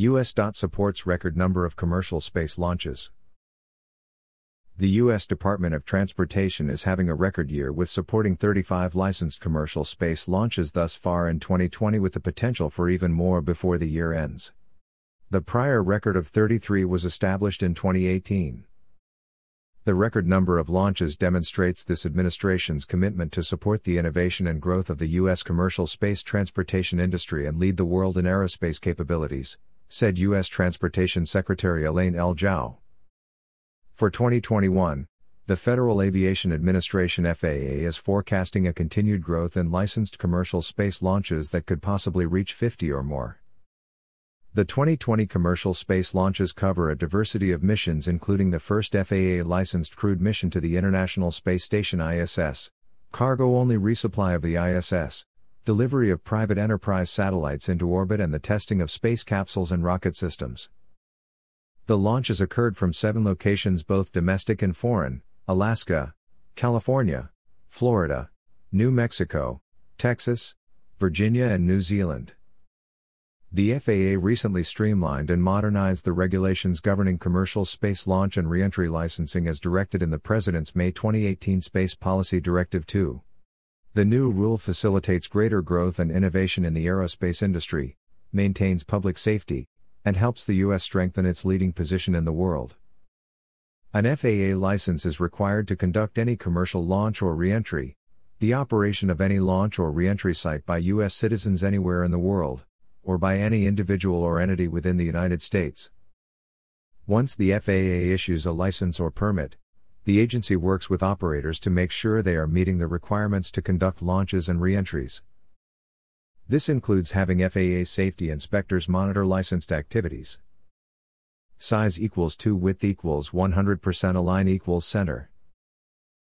U.S. Supports record number of commercial space launches. The U.S. Department of Transportation is having a record year with supporting 35 licensed commercial space launches thus far in 2020 with the potential for even more before the year ends. The prior record of 33 was established in 2018. The record number of launches demonstrates this administration's commitment to support the innovation and growth of the U.S. commercial space transportation industry and lead the world in aerospace capabilities, said U.S. Transportation Secretary Elaine L. Chao. For 2021, the Federal Aviation Administration FAA is forecasting a continued growth in licensed commercial space launches that could possibly reach 50 or more. The 2020 commercial space launches cover a diversity of missions including the first FAA licensed crewed mission to the International Space Station ISS, cargo only resupply of the ISS, delivery of private enterprise satellites into orbit and the testing of space capsules and rocket systems. The launches occurred from seven locations, both domestic and foreign Alaska, California, Florida, New Mexico, Texas, Virginia, and New Zealand. The FAA recently streamlined and modernized the regulations governing commercial space launch and reentry licensing as directed in the President's May 2018 Space Policy Directive 2. The new rule facilitates greater growth and innovation in the aerospace industry, maintains public safety, and helps the U.S. strengthen its leading position in the world. An FAA license is required to conduct any commercial launch or reentry, the operation of any launch or reentry site by U.S. citizens anywhere in the world, or by any individual or entity within the United States. Once the FAA issues a license or permit, the agency works with operators to make sure they are meeting the requirements to conduct launches and reentries. This includes having FAA safety inspectors monitor licensed activities. Size equals 2 width equals 100% align equals center.